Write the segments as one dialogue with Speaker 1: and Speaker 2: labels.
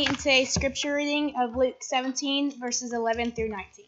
Speaker 1: In today's scripture reading of Luke 17, verses 11 through 19.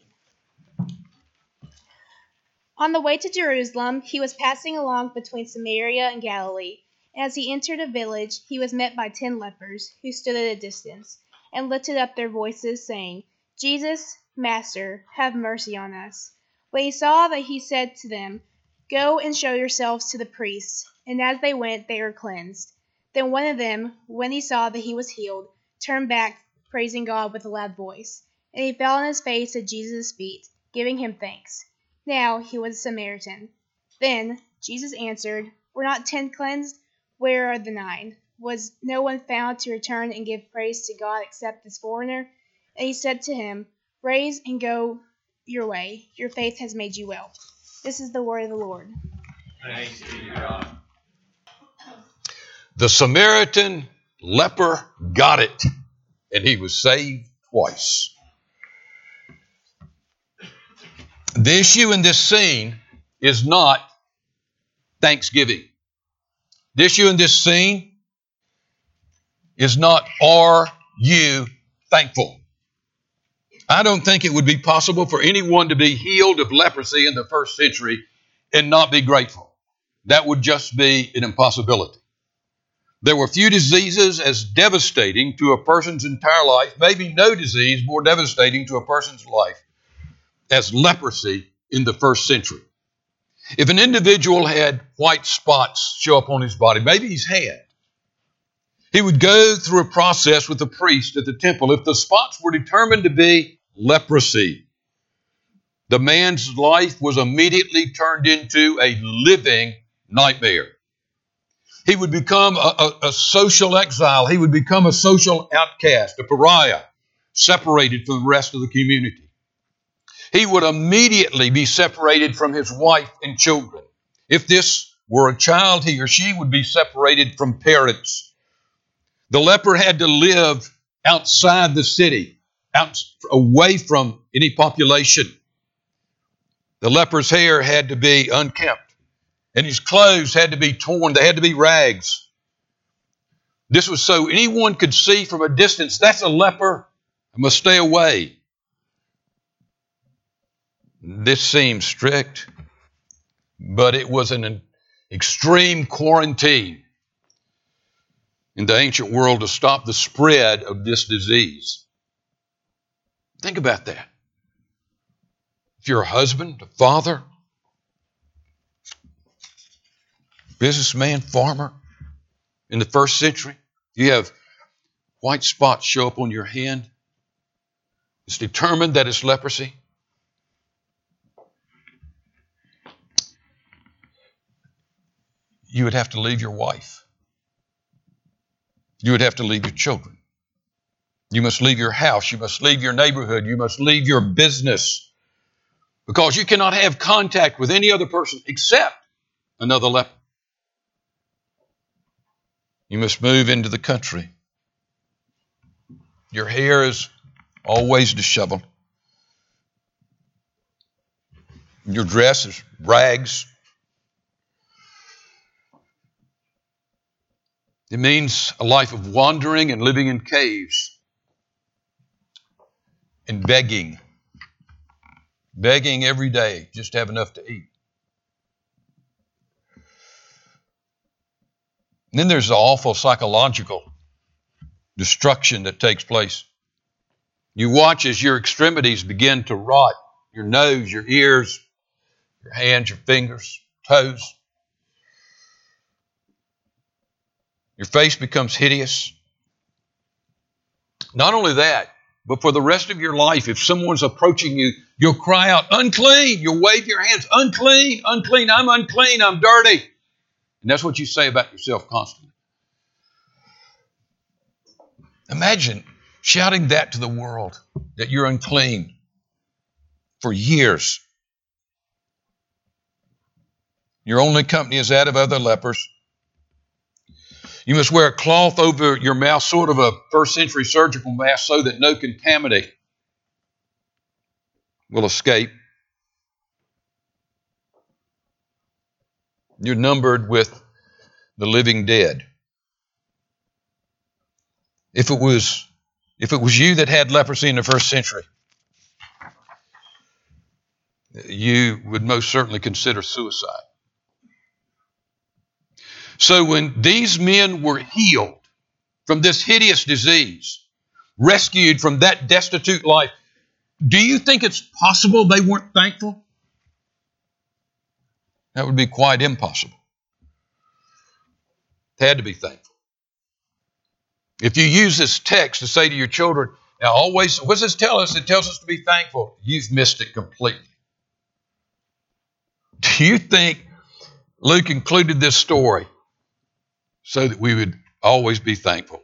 Speaker 1: On the way to Jerusalem, he was passing along between Samaria and Galilee. As he entered a village, he was met by ten lepers, who stood at a distance, and lifted up their voices, saying, Jesus, Master, have mercy on us. When he saw that, he said to them, Go and show yourselves to the priests. And as they went, they were cleansed. Then one of them, when he saw that he was healed, turned back, praising God with a loud voice. And he fell on his face at Jesus' feet, giving him thanks. Now he was a Samaritan. Then Jesus answered, Were not ten cleansed? Where are the nine? Was no one found to return and give praise to God except this foreigner? And he said to him, Rise and go your way. Your faith has made you well. This is the word of the Lord.
Speaker 2: Thanks be to God.
Speaker 3: The Samaritan leper got it, and he was saved twice. The issue in this scene is not thanksgiving. The issue in this scene is not, are you thankful? I don't think it would be possible for anyone to be healed of leprosy in the first century and not be grateful. That would just be an impossibility. There were few diseases as devastating to a person's entire life, maybe no disease more devastating to a person's life, as leprosy in the first century. If an individual had white spots show up on his body, maybe his hand, he would go through a process with the priest at the temple. If the spots were determined to be leprosy, the man's life was immediately turned into a living nightmare. He would become a, a, a, social exile. He would become a social outcast, a pariah, separated from the rest of the community. He would immediately be separated from his wife and children. If this were a child, he or she would be separated from parents. The leper had to live outside the city, out, away from any population. The leper's hair had to be unkempt and his clothes had to be torn, they had to be rags. This was so anyone could see from a distance that's a leper, I must stay away. This seems strict, but it was an extreme quarantine in the ancient world to stop the spread of this disease. Think about that. If you're a husband, a father, businessman, farmer in the first century. You have white spots show up on your hand. It's determined that it's leprosy. You would have to leave your wife. You would have to leave your children. You must leave your house. You must leave your neighborhood. You must leave your business because you cannot have contact with any other person except another leper. You must move into the country. Your hair is always disheveled. Your dress is rags. It means a life of wandering and living in caves and begging. Begging every day just to have enough to eat. And then there's the awful psychological destruction that takes place. You watch as your extremities begin to rot your nose, your ears, your hands, your fingers, toes. Your face becomes hideous. Not only that, but for the rest of your life, if someone's approaching you, you'll cry out, unclean. You'll wave your hands, unclean, unclean, I'm unclean, I'm dirty. And that's what you say about yourself constantly. Imagine shouting that to the world that you're unclean for years. Your only company is that of other lepers. You must wear a cloth over your mouth, sort of a first century surgical mask, so that no contaminant will escape. You're numbered with the living dead. If it was If it was you that had leprosy in the first century, you would most certainly consider suicide. So when these men were healed from this hideous disease, rescued from that destitute life, do you think it's possible they weren't thankful? That would be quite impossible. They had to be thankful. If you use this text to say to your children, now always, what does this tell us? It tells us to be thankful. You've missed it completely. Do you think Luke included this story so that we would always be thankful?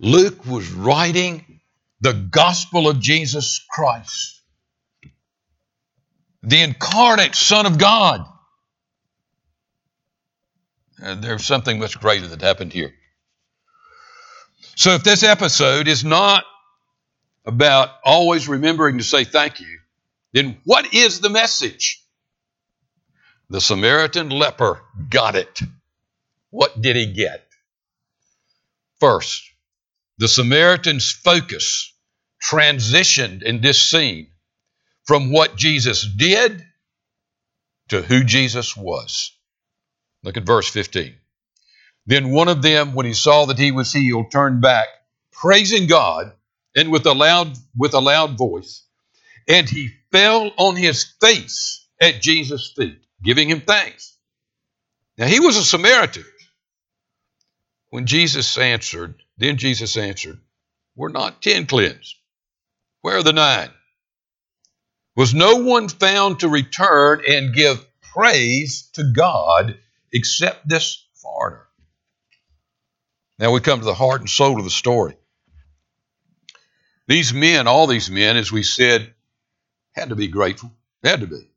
Speaker 3: Luke was writing the gospel of Jesus Christ, the incarnate Son of God. And there's something much greater that happened here. So, if this episode is not about always remembering to say thank you, then what is the message? The Samaritan leper got it. What did he get? First, the Samaritan's focus transitioned in this scene from what Jesus did to who Jesus was. Look at verse 15. Then one of them, when he saw that he was healed, turned back, praising God, and with a loud, with a loud voice, and he fell on his face at Jesus' feet, giving him thanks. Now he was a Samaritan. When Jesus answered, then Jesus answered, We're not ten cleansed. Where are the nine? Was no one found to return and give praise to God except this foreigner? Now we come to the heart and soul of the story. These men, all these men, as we said, had to be grateful. Had to be.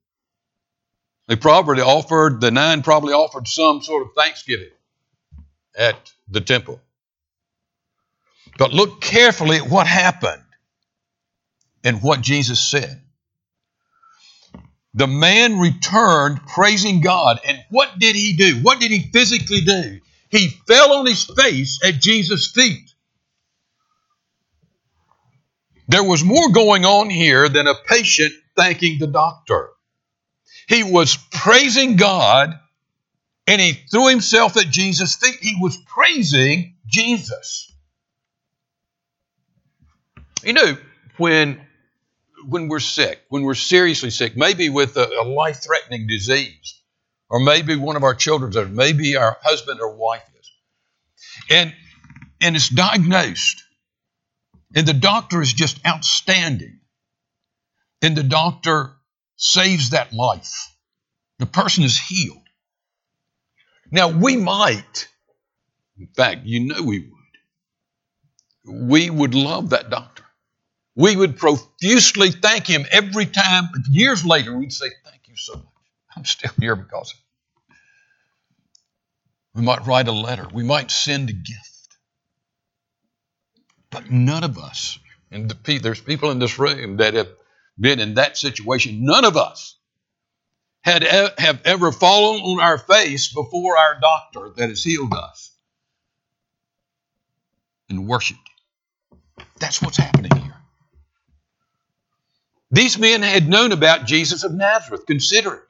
Speaker 3: They probably offered, the nine probably offered some sort of thanksgiving at the temple. But look carefully at what happened and what Jesus said. The man returned praising God. And what did he do? What did he physically do? He fell on his face at Jesus' feet. There was more going on here than a patient thanking the doctor. He was praising God and he threw himself at Jesus' feet. He was praising Jesus. You know, when when we're sick, when we're seriously sick, maybe with a, a life-threatening disease, or maybe one of our children's, or maybe our husband or wife is, and and it's diagnosed, and the doctor is just outstanding, and the doctor saves that life. The person is healed. Now we might, in fact, you know we would. We would love that doctor we would profusely thank him every time. Years later, we'd say, Thank you so much. I'm still here because we might write a letter, we might send a gift. But none of us, and the, there's people in this room that have been in that situation, none of us had have ever fallen on our face before our doctor that has healed us and worshiped. That's what's happening here. These men had known about Jesus of Nazareth. Consider it.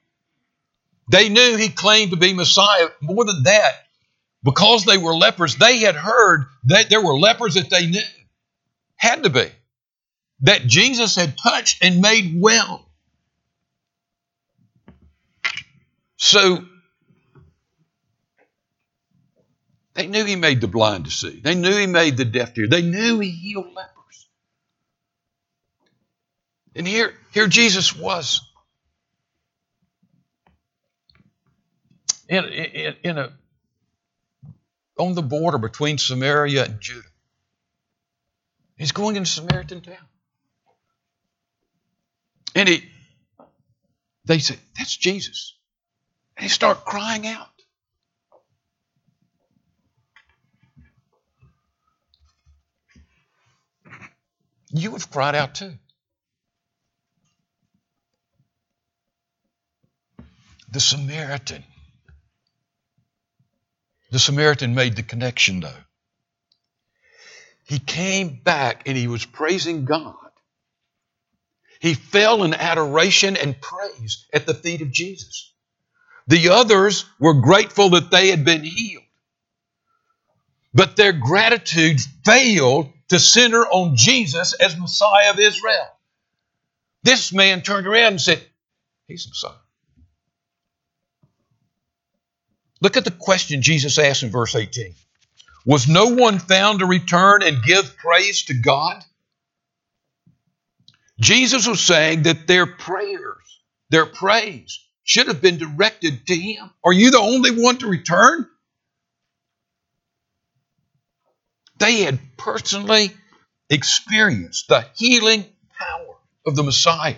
Speaker 3: They knew he claimed to be Messiah. More than that, because they were lepers, they had heard that there were lepers that they knew. Had to be. That Jesus had touched and made well. So, they knew he made the blind to see. They knew he made the deaf to hear. They knew he healed lepers. And here, here Jesus was. In, in, in a on the border between Samaria and Judah. He's going into Samaritan town. And he they say, That's Jesus. And he start crying out. You have cried out too. The Samaritan. The Samaritan made the connection, though. he came back and he was praising God. He fell in adoration and praise at the feet of Jesus. The others were grateful that they had been healed. But their gratitude failed to center on Jesus as Messiah of Israel. This man turned around and said, He's Messiah. Look at the question Jesus asked in verse 18 Was no one found to return and give praise to God? Jesus was saying that their prayers, their praise, should have been directed to Him. Are you the only one to return? They had personally experienced the healing power of the Messiah.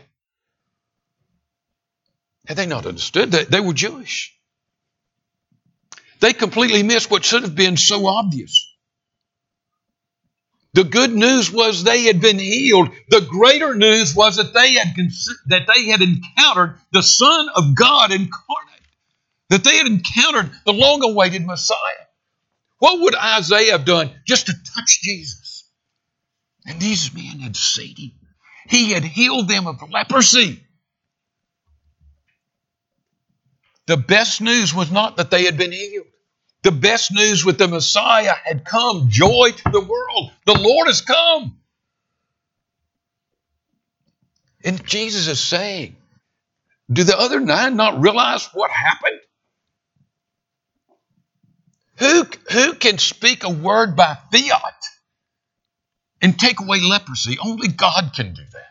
Speaker 3: Had they not understood that they were Jewish? They completely missed what should have been so obvious. The good news was they had been healed. The greater news was that they had that they had encountered the Son of God incarnate. That they had encountered the long-awaited Messiah. What would Isaiah have done just to touch Jesus? And these men had seen him. He had healed them of leprosy. The best news was not that they had been healed. The best news with the Messiah had come joy to the world. The Lord has come. And Jesus is saying, Do the other nine not realize what happened? Who, who can speak a word by fiat and take away leprosy? Only God can do that.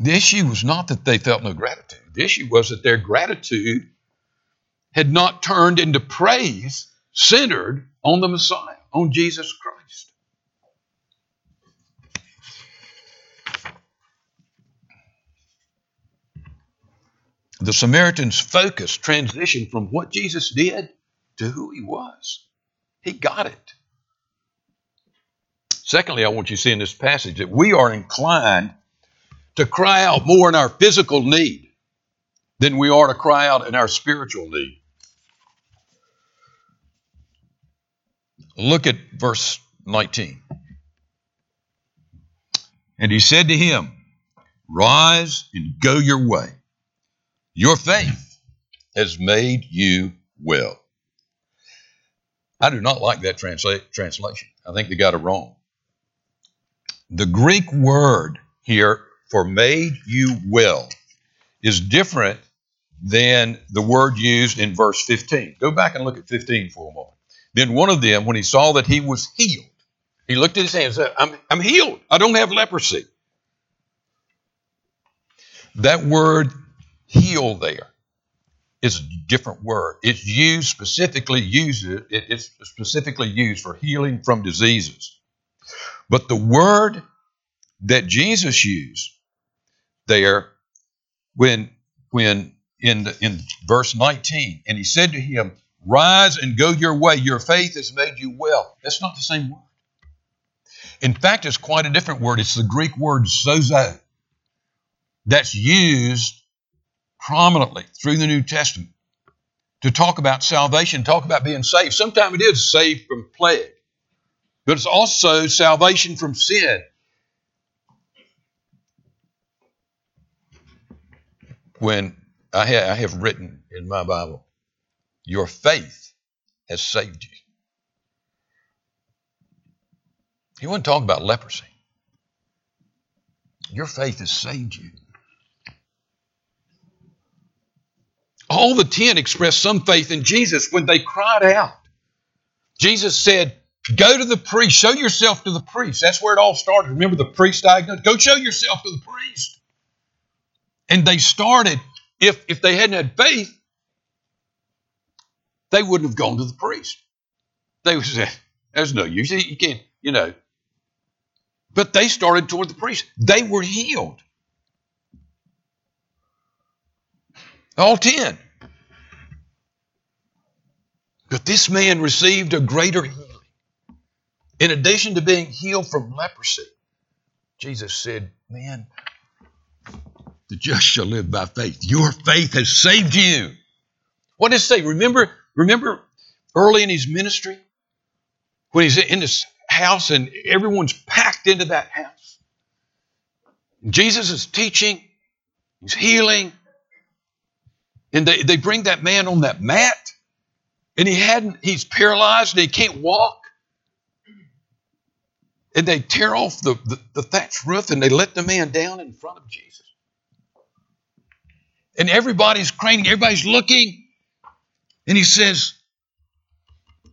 Speaker 3: The issue was not that they felt no gratitude. The issue was that their gratitude had not turned into praise centered on the Messiah, on Jesus Christ. The Samaritan's focus transitioned from what Jesus did to who he was. He got it. Secondly, I want you to see in this passage that we are inclined to cry out more in our physical need than we are to cry out in our spiritual need. Look at verse 19. And he said to him, Rise and go your way. Your faith has made you well. I do not like that transla- translation. I think they got it wrong. The Greek word here for made you well is different than the word used in verse 15. Go back and look at 15 for a moment. Then one of them, when he saw that he was healed, he looked at his hands and said, I'm, I'm healed. I don't have leprosy. That word heal there is a different word. It's used specifically used it's specifically used for healing from diseases. But the word that Jesus used there when when in, the, in verse 19, and he said to him, Rise and go your way. Your faith has made you well. That's not the same word. In fact, it's quite a different word. It's the Greek word sozo that's used prominently through the New Testament to talk about salvation, talk about being saved. Sometimes it is saved from plague, but it's also salvation from sin. When I, ha- I have written in my Bible, your faith has saved you. He wasn't talking about leprosy. Your faith has saved you. All the ten expressed some faith in Jesus when they cried out. Jesus said, Go to the priest, show yourself to the priest. That's where it all started. Remember the priest diagnosed? Go show yourself to the priest. And they started if, if they hadn't had faith, they wouldn't have gone to the priest. They would say, there's no use. You can't, you know. But they started toward the priest. They were healed. All ten. But this man received a greater healing. In addition to being healed from leprosy, Jesus said, Man, the just shall live by faith. Your faith has saved you. What does it say? Remember, remember early in his ministry, when he's in this house and everyone's packed into that house. Jesus is teaching, he's healing, and they, they bring that man on that mat, and he hadn't, he's paralyzed and he can't walk. And they tear off the, the, the thatched roof and they let the man down in front of Jesus. And everybody's craning, everybody's looking. And he says,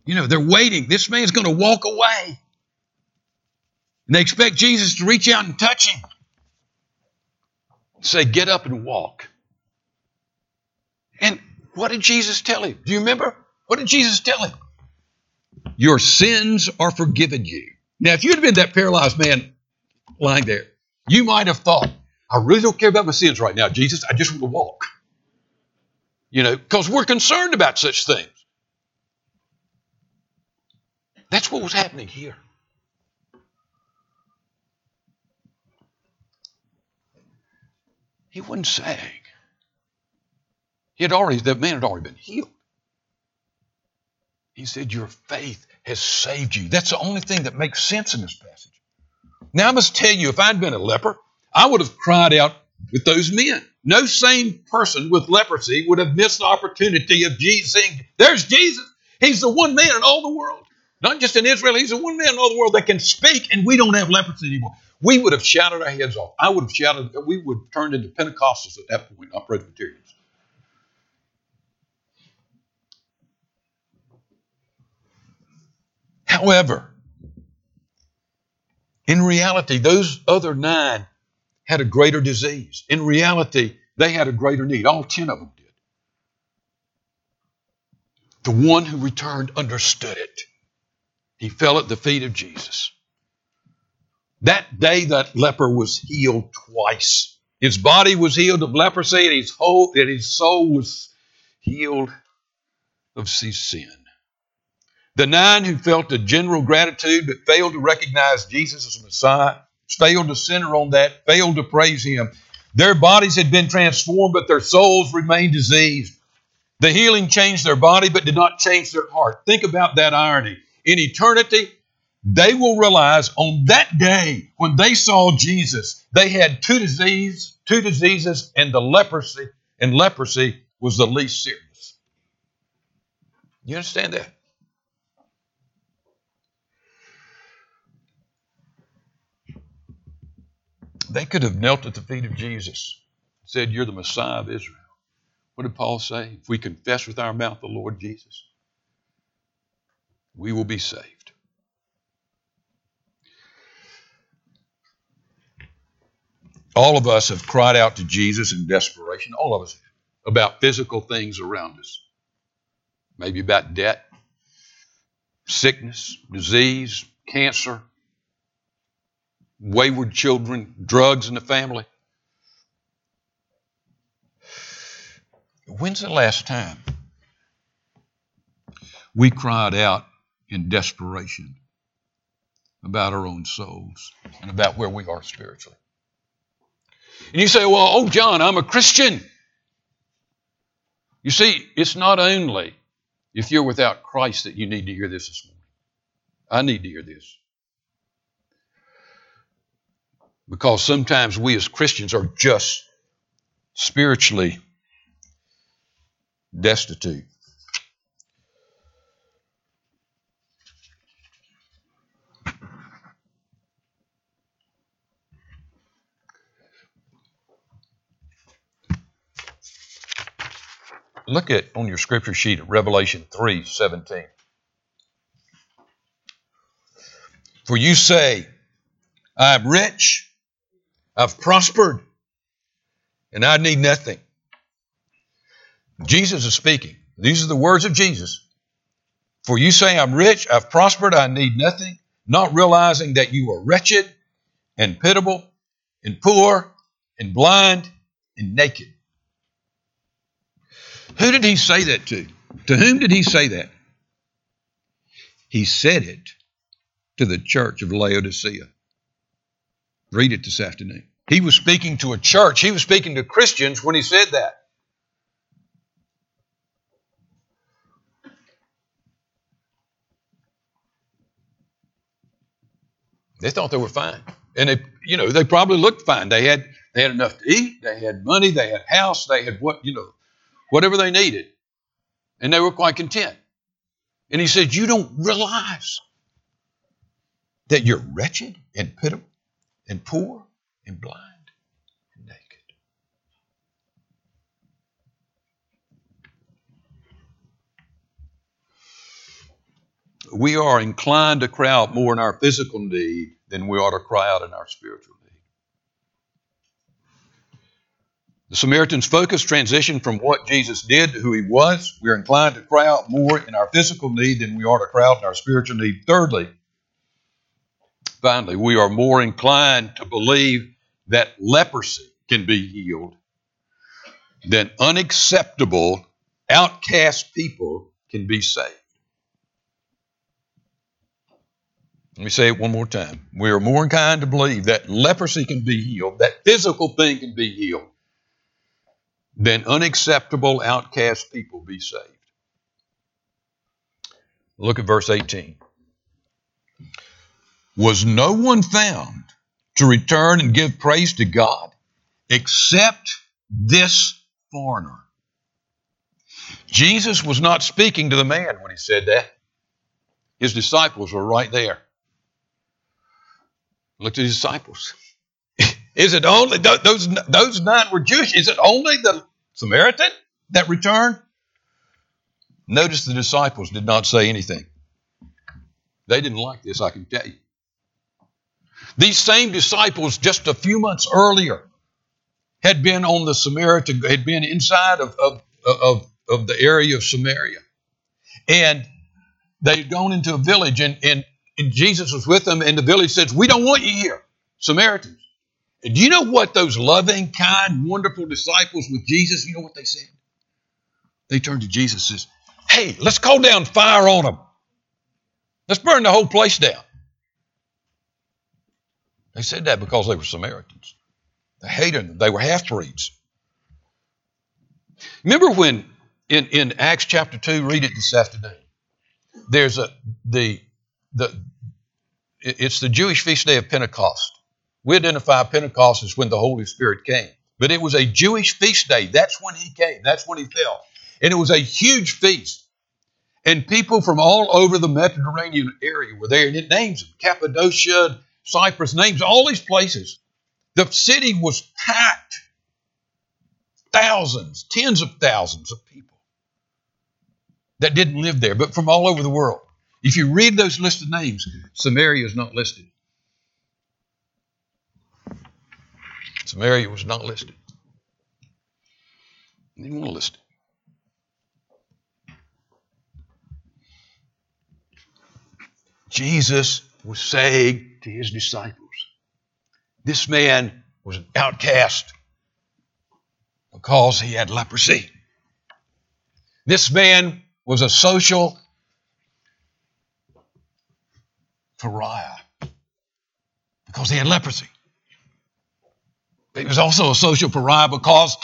Speaker 3: You know, they're waiting. This man's going to walk away. And they expect Jesus to reach out and touch him. Say, Get up and walk. And what did Jesus tell him? Do you remember? What did Jesus tell him? Your sins are forgiven you. Now, if you'd been that paralyzed man lying there, you might have thought, I really don't care about my sins right now, Jesus. I just want to walk. You know, because we're concerned about such things. That's what was happening here. He wasn't saying. He had already, the man had already been healed. He said, Your faith has saved you. That's the only thing that makes sense in this passage. Now, I must tell you, if I'd been a leper, I would have cried out with those men. No sane person with leprosy would have missed the opportunity of Jesus saying, There's Jesus. He's the one man in all the world. Not just in Israel, he's the one man in all the world that can speak, and we don't have leprosy anymore. We would have shouted our heads off. I would have shouted, we would have turned into Pentecostals at that point, not Presbyterians. However, in reality, those other nine had a greater disease. In reality, they had a greater need. All ten of them did. The one who returned understood it. He fell at the feet of Jesus. That day, that leper was healed twice. His body was healed of leprosy, and his, whole, and his soul was healed of sin. The nine who felt a general gratitude but failed to recognize Jesus as Messiah, failed to center on that, failed to praise Him. Their bodies had been transformed, but their souls remained diseased. The healing changed their body, but did not change their heart. Think about that irony. In eternity, they will realize on that day when they saw Jesus, they had two diseases, two diseases, and the leprosy, and leprosy was the least serious. You understand that? They could have knelt at the feet of Jesus, said, You're the Messiah of Israel. What did Paul say? If we confess with our mouth the Lord Jesus, we will be saved. All of us have cried out to Jesus in desperation, all of us, about physical things around us. Maybe about debt, sickness, disease, cancer, wayward children, drugs in the family. When's the last time we cried out in desperation about our own souls and about where we are spiritually? And you say, well, oh, John, I'm a Christian. You see, it's not only if you're without Christ that you need to hear this this morning. I need to hear this. Because sometimes we as Christians are just spiritually destitute. Look at on your scripture sheet at Revelation 3 17. For you say, I am rich I've prospered and I need nothing. Jesus is speaking. These are the words of Jesus. For you say, I'm rich, I've prospered, I need nothing, not realizing that you are wretched and pitiable and poor and blind and naked. Who did he say that to? To whom did he say that? He said it to the church of Laodicea. Read it this afternoon. He was speaking to a church, he was speaking to Christians when he said that. They thought they were fine. And they, you know, they probably looked fine. They had they had enough to eat, they had money, they had house, they had what, you know, whatever they needed. And they were quite content. And he said, You don't realize that you're wretched and pitiful and poor and blind and naked. We are inclined to cry out more in our physical need than we ought to cry out in our spiritual need. The Samaritan's focus transitioned from what Jesus did to who he was. We're inclined to cry out more in our physical need than we are to cry out in our spiritual need. Thirdly, finally, we are more inclined to believe that leprosy can be healed than unacceptable, outcast people can be saved. Let me say it one more time. We are more inclined to believe that leprosy can be healed, that physical thing can be healed, than unacceptable outcast people be saved. Look at verse 18. Was no one found to return and give praise to God except this foreigner? Jesus was not speaking to the man when he said that. His disciples were right there. Look at his disciples. Is it only those those nine were Jewish? Is it only the Samaritan that returned? Notice the disciples did not say anything. They didn't like this, I can tell you. These same disciples, just a few months earlier, had been on the Samaritan, had been inside of, of, of, of the area of Samaria. And they had gone into a village, and, and, and Jesus was with them, and the village says, We don't want you here, Samaritans. And do you know what those loving, kind, wonderful disciples with Jesus, you know what they said? They turned to Jesus and says, Hey, let's call down fire on them. Let's burn the whole place down. They said that because they were Samaritans. They hated them. They were half breeds. Remember when in, in Acts chapter 2, read it this afternoon. There's a the the it's the Jewish feast day of Pentecost. We identify Pentecost as when the Holy Spirit came. But it was a Jewish feast day. That's when he came. That's when he fell. And it was a huge feast. And people from all over the Mediterranean area were there. And it names them Cappadocia, Cyprus, names all these places. The city was packed. Thousands, tens of thousands of people that didn't live there, but from all over the world. If you read those listed names, Samaria is not listed. Samaria was not listed. They didn't want to list it. Jesus was saying to his disciples, This man was an outcast because he had leprosy. This man was a social pariah because he had leprosy. He was also a social pariah because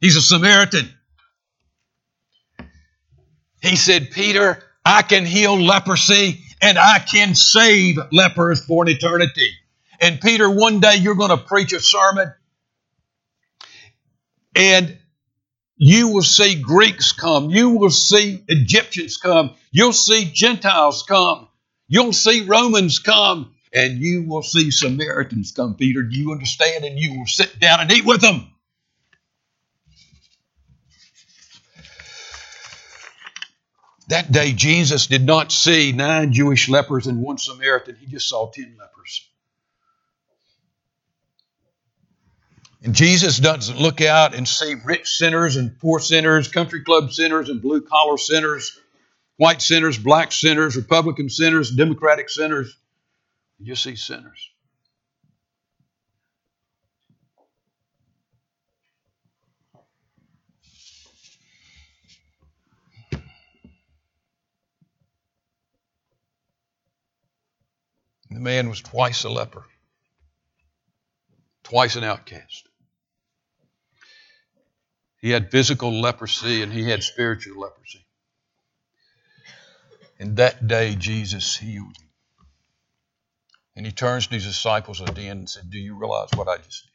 Speaker 3: he's a Samaritan. He said, Peter, I can heal leprosy and I can save lepers for an eternity. And Peter, one day you're going to preach a sermon and you will see Greeks come. You will see Egyptians come. You'll see Gentiles come. You'll see Romans come and you will see Samaritans come, Peter. Do you understand? And you will sit down and eat with them. That day, Jesus did not see nine Jewish lepers and one Samaritan. He just saw ten lepers. And Jesus doesn't look out and see rich sinners and poor sinners, country club sinners and blue collar sinners, white sinners, black sinners, Republican sinners, Democratic sinners. You just see sinners. The man was twice a leper, twice an outcast. He had physical leprosy and he had spiritual leprosy. And that day, Jesus healed him. And he turns to his disciples at the end and said, Do you realize what I just did?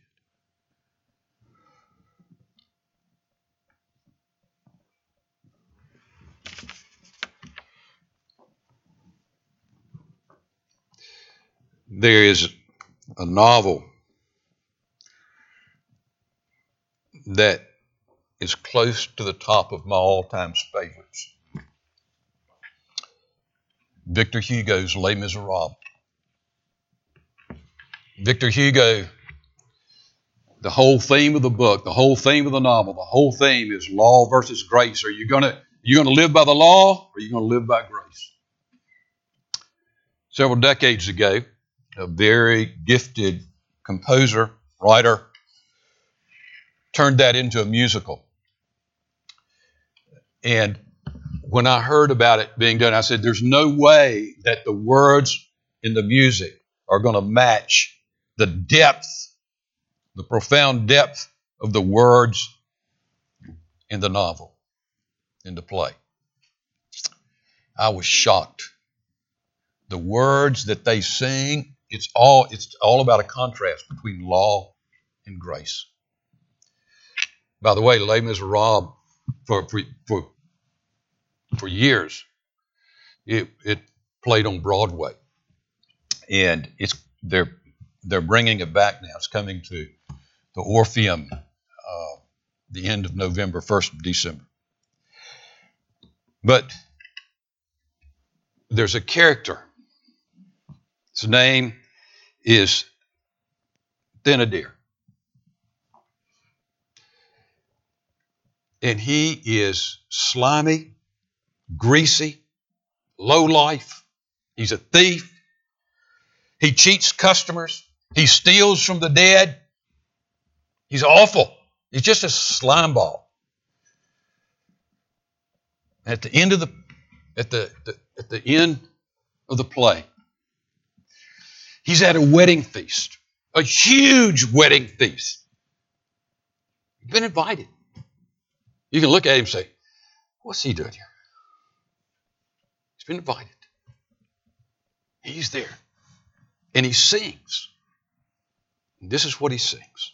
Speaker 3: There is a novel that is close to the top of my all time favorites. Victor Hugo's Les Miserables. Victor Hugo, the whole theme of the book, the whole theme of the novel, the whole theme is law versus grace. Are you gonna you gonna live by the law or are you gonna live by grace? Several decades ago, a very gifted composer, writer, turned that into a musical. And when I heard about it being done, I said, There's no way that the words in the music are going to match the depth, the profound depth of the words in the novel, in the play. I was shocked. The words that they sing, it's all it's all about a contrast between law and grace. By the way, Les Miserables for for for, for years, it it played on Broadway, and it's they're they're bringing it back now. It's coming to the Orpheum uh, the end of November, 1st of December. But there's a character. His name is Thénardier. And he is slimy, greasy, low life. He's a thief. He cheats customers. He steals from the dead. He's awful. He's just a slime ball. At the end of the at the, the at the end of the play, he's at a wedding feast, a huge wedding feast. You've been invited. You can look at him and say, What's he doing here? He's been invited. He's there. And he sings. And this is what he sings.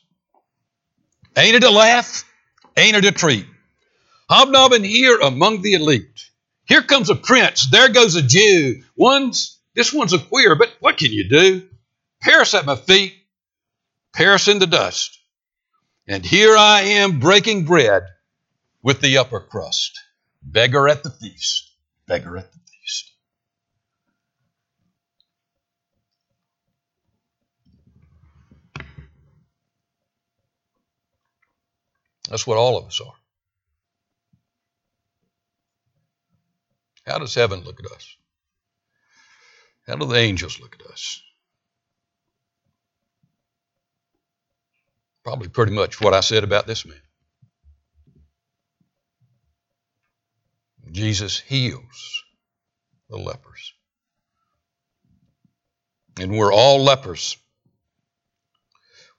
Speaker 3: Ain't it a laugh? Ain't it a treat? Hobnobbing here among the elite. Here comes a prince. There goes a Jew. One's this one's a queer, but what can you do? Paris at my feet, Paris in the dust. And here I am breaking bread with the upper crust. Beggar at the feast. Beggar at the feast. That's what all of us are. How does heaven look at us? How do the angels look at us? Probably pretty much what I said about this man. Jesus heals the lepers. And we're all lepers.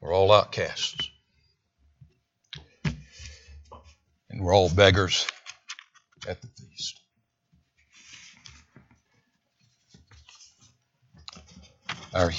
Speaker 3: We're all outcasts. And we're all beggars at the feast. Our